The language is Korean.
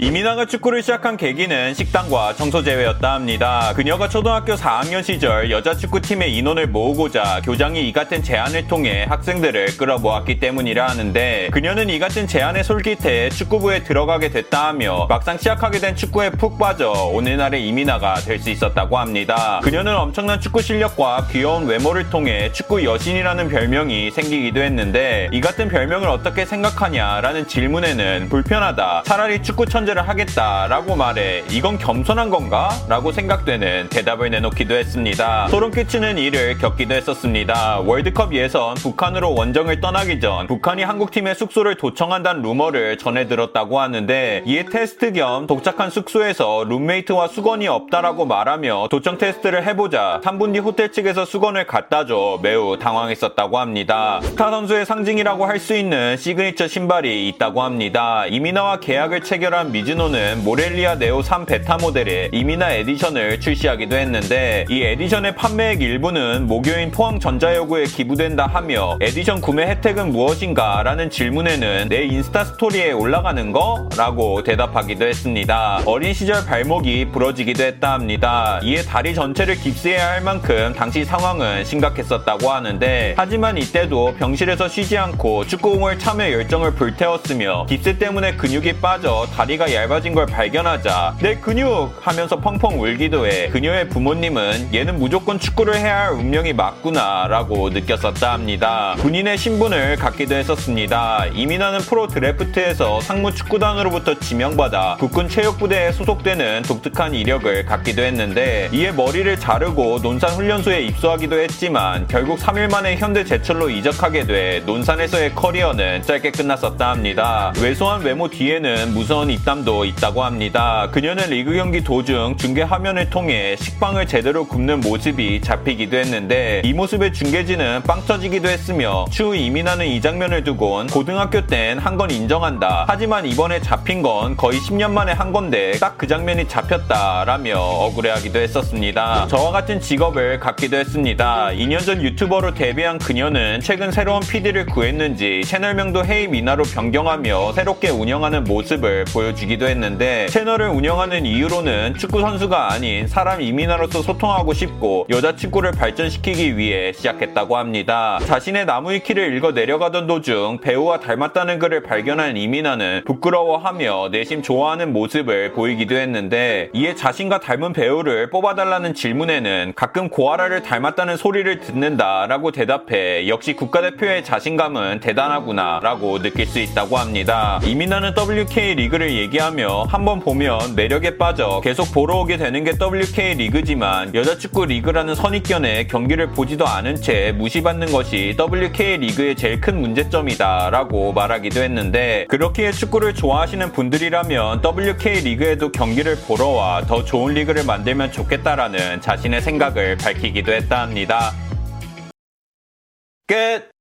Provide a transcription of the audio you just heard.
이민아가 축구를 시작한 계기는 식당과 청소 제외였다 합니다. 그녀가 초등학교 4학년 시절 여자 축구팀의 인원을 모으고자 교장이 이 같은 제안을 통해 학생들을 끌어모았기 때문이라 하는데 그녀는 이 같은 제안에 솔깃해 축구부에 들어가게 됐다 하며 막상 시작하게 된 축구에 푹 빠져 오늘날의 이민아가 될 수 있었다고 합니다. 그녀는 엄청난 축구 실력과 귀여운 외모를 통해 축구 여신이라는 별명이 생기기도 했는데 이 같은 별명을 어떻게 생각하냐라는 질문에는 불편하다. 차라리 축구 천재 천재를 하겠다라고 말해 이건 겸손한 건가? 라고 생각되는 대답을 내놓기도 했습니다. 소름 끼치는 일을 겪기도 했었습니다. 월드컵 예선 북한으로 원정을 떠나기 전 북한이 한국팀의 숙소를 도청한다는 루머를 전해 들었다고 하는데 이에 테스트 겸 도착한 숙소에서 룸메이트와 수건이 없다라고 말하며 도청 테스트를 해보자 3분 뒤 호텔 측에서 수건을 갖다 줘 매우 당황했었다고 합니다. 스타 선수의 상징이라고 할 수 있는 시그니처 신발이 있다고 합니다. 이민아와 계약을 체결한 미즈노는 모렐리아 네오 3 베타 모델의 이민아 edition을 출시하기도 했는데 이 edition의 판매액 일부는 모교인 포항 전자여고에 기부된다 하며 에디션 구매 혜택은 무엇인가 라는 질문에는 내 인스타 스토리에 올라가는 거? 라고 대답하기도 했습니다. 어린 시절 발목이 부러지기도 했다 합니다. 이에 다리 전체를 깁스해야 할 만큼 당시 상황은 심각했었다고 하는데 하지만 이때도 병실에서 쉬지 않고 축구공을 참여 열정을 불태웠으며 깁스 때문에 근육이 빠져 다리가 얇아진 걸 발견하자 내 근육 하면서 펑펑 울기도 해 그녀의 부모님은 얘는 무조건 축구를 해야 할 운명이 맞구나 라고 느꼈었다 합니다. 군인의 신분을 갖기도 했었습니다. 이민아는 프로 드래프트에서 상무 축구단으로부터 지명받아 국군 체육부대에 소속되는 독특한 이력을 갖기도 했는데 이에 머리를 자르고 논산 훈련소에 입소하기도 했지만 결국 3일 만에 현대 제철로 이적하게 돼 논산에서의 커리어는 짧게 끝났었다 합니다. 왜소한 외모 뒤에는 무서운 입담 사람도 있다고 합니다. 그녀는 리그 경기 도중 중계 화면을 통해 식빵을 제대로 굽는 모습이 잡히기도 했는데 이 모습에 중계진은 빵 터지기도 했으며 추후 이민하는 이 장면을 두곤 고등학교 땐 한 건 인정한다. 하지만 이번에 잡힌 건 거의 10년 만에 한 건데 딱 그 장면이 잡혔다라며 억울해하기도 했었습니다. 저와 같은 직업을 갖기도 했습니다. 2년 전 유튜버로 데뷔한 그녀는 최근 새로운 PD를 구했는지 채널명도 헤이 미나로 변경하며 새롭게 운영하는 모습을 보여주기 주기도 했는데 채널을 운영하는 이유로는 축구 선수가 아닌 사람 이민아로서 소통하고 싶고 여자 축구를 발전시키기 위해 시작했다고 합니다. 자신의 나무위 키를 읽어 내려가던 도중 배우와 닮았다는 글을 발견한 이민아는 부끄러워하며 내심 좋아하는 모습을 보이기도 했는데 이에 자신과 닮은 배우를 뽑아달라는 질문에는 가끔 고아라를 닮았다는 소리를 듣는다라고 대답해 역시 국가대표의 자신감은 대단하구나라고 느낄 수 있다고 합니다. 이민아는 WK 리그를 얘기 얘기하며 한번 보면 매력에 빠져 계속 보러 오게 되는 게 WK 리그지만 여자축구 리그라는 선입견에 경기를 보지도 않은 채 무시받는 것이 WK 리그의 제일 큰 문제점이다 라고 말하기도 했는데 그렇기에 축구를 좋아하시는 분들이라면 WK 리그에도 경기를 보러 와 더 좋은 리그를 만들면 좋겠다라는 자신의 생각을 밝히기도 했다 합니다. 끝!